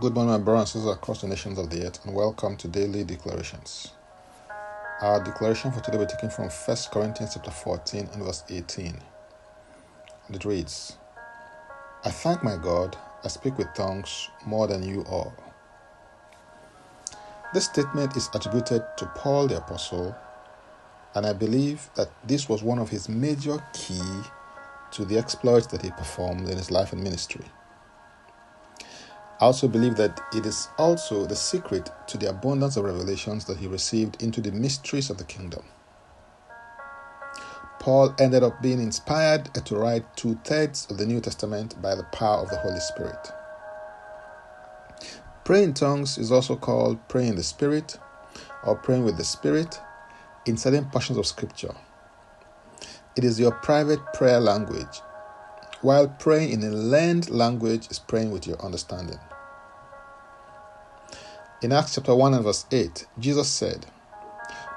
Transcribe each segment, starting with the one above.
Good morning, my brothers and sisters across the nations of the earth, and welcome to Daily Declarations. Our declaration for today will be taken from 1 Corinthians chapter 14 and verse 18. And it reads, I thank my God, I speak with tongues more than you all. This statement is attributed to Paul the Apostle, and I believe that this was one of his major key to the exploits that he performed in his life and ministry. I also believe that it is also the secret to the abundance of revelations that he received into the mysteries of the kingdom. Paul ended up being inspired to write two thirds of the New Testament by the power of the Holy Spirit. Praying in tongues is also called praying in the Spirit or praying with the Spirit in certain portions of Scripture. It is your private prayer language, while praying in a learned language is praying with your understanding. In Acts chapter 1 and verse 8, Jesus said,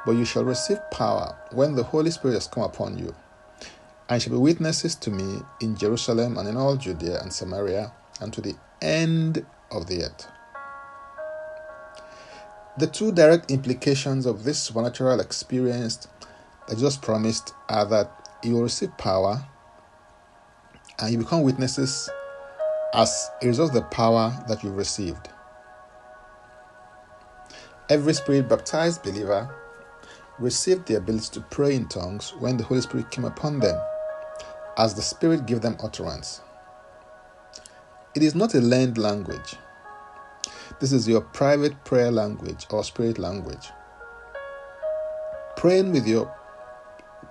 But you shall receive power when the Holy Spirit has come upon you, and shall be witnesses to me in Jerusalem and in all Judea and Samaria and to the end of the earth. The two direct implications of this supernatural experience that Jesus promised are that you will receive power and you become witnesses as a result of the power that you've received. Every spirit baptized believer received the ability to pray in tongues when the Holy Spirit came upon them, as the Spirit gave them utterance. It is not a learned language. This is your private prayer language or spirit language. Praying with your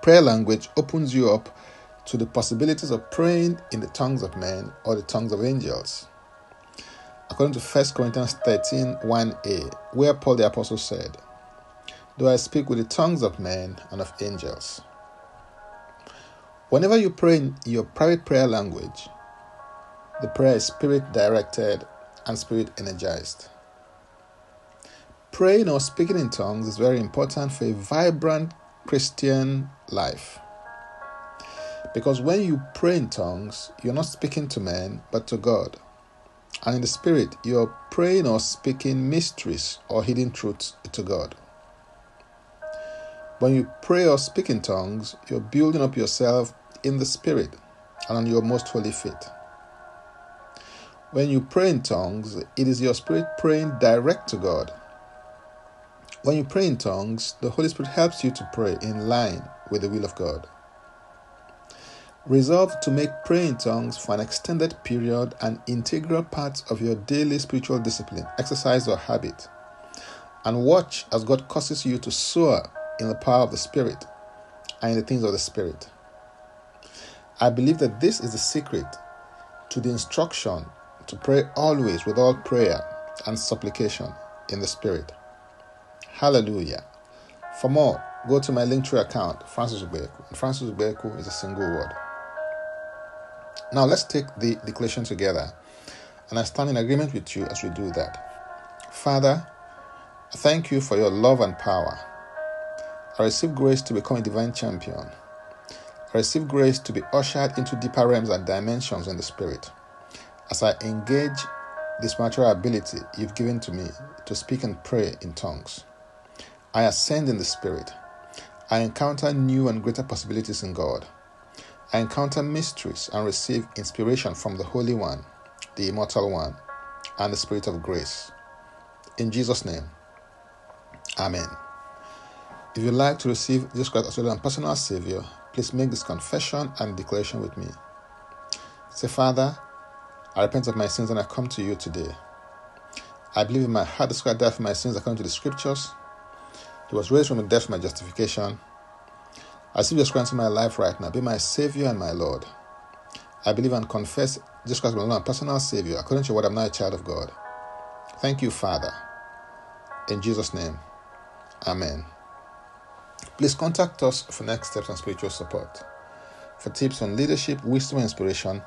prayer language opens you up to the possibilities of praying in the tongues of men or the tongues of angels according to 1 Corinthians 13 1a, where Paul the Apostle said, Do I speak with the tongues of men and of angels? Whenever you pray in your private prayer language, the prayer is spirit directed and spirit energized. Praying or speaking in tongues is very important for a vibrant Christian life. Because when you pray in tongues, you're not speaking to men, but to God and in the spirit, you're praying or speaking mysteries or hidden truths to God. When you pray or speak in tongues, you're building up yourself in the spirit and on your most holy faith. When you pray in tongues, it is your spirit praying direct to God. When you pray in tongues, the Holy Spirit helps you to pray in line with the will of God. Resolve to make praying in tongues for an extended period an integral part of your daily spiritual discipline, exercise, or habit. And watch as God causes you to soar in the power of the Spirit and in the things of the Spirit. I believe that this is the secret to the instruction to pray always with all prayer and supplication in the Spirit. Hallelujah. For more, go to my Linktree account, Francis Ubeku. Francis Ubeku is a single word. Now let's take the declaration together. And I stand in agreement with you as we do that. Father, I thank you for your love and power. I receive grace to become a divine champion. I receive grace to be ushered into deeper realms and dimensions in the Spirit. As I engage this spiritual ability you've given to me to speak and pray in tongues, I ascend in the Spirit. I encounter new and greater possibilities in God. I encounter mysteries and receive inspiration from the Holy One, the Immortal One, and the Spirit of grace. In Jesus' name, Amen. If you'd like to receive Jesus Christ as your personal Savior, please make this confession and declaration with me. Say, Father, I repent of my sins and I come to you today. I believe in my heart that Christ died for my sins according to the Scriptures. He was raised from the dead for my justification I receive Jesus Christ in my life right now. Be my Savior and my Lord. I believe and confess Jesus Christ as my personal Savior. According to what I'm now a child of God. Thank you, Father. In Jesus' name, Amen. Please contact us for next steps and spiritual support. For tips on leadership, wisdom, and inspiration,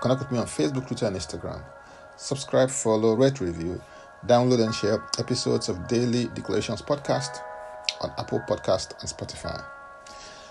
connect with me on Facebook, Twitter, and Instagram. Subscribe, follow, rate, review, download, and share episodes of Daily Declarations Podcast on Apple Podcast and Spotify.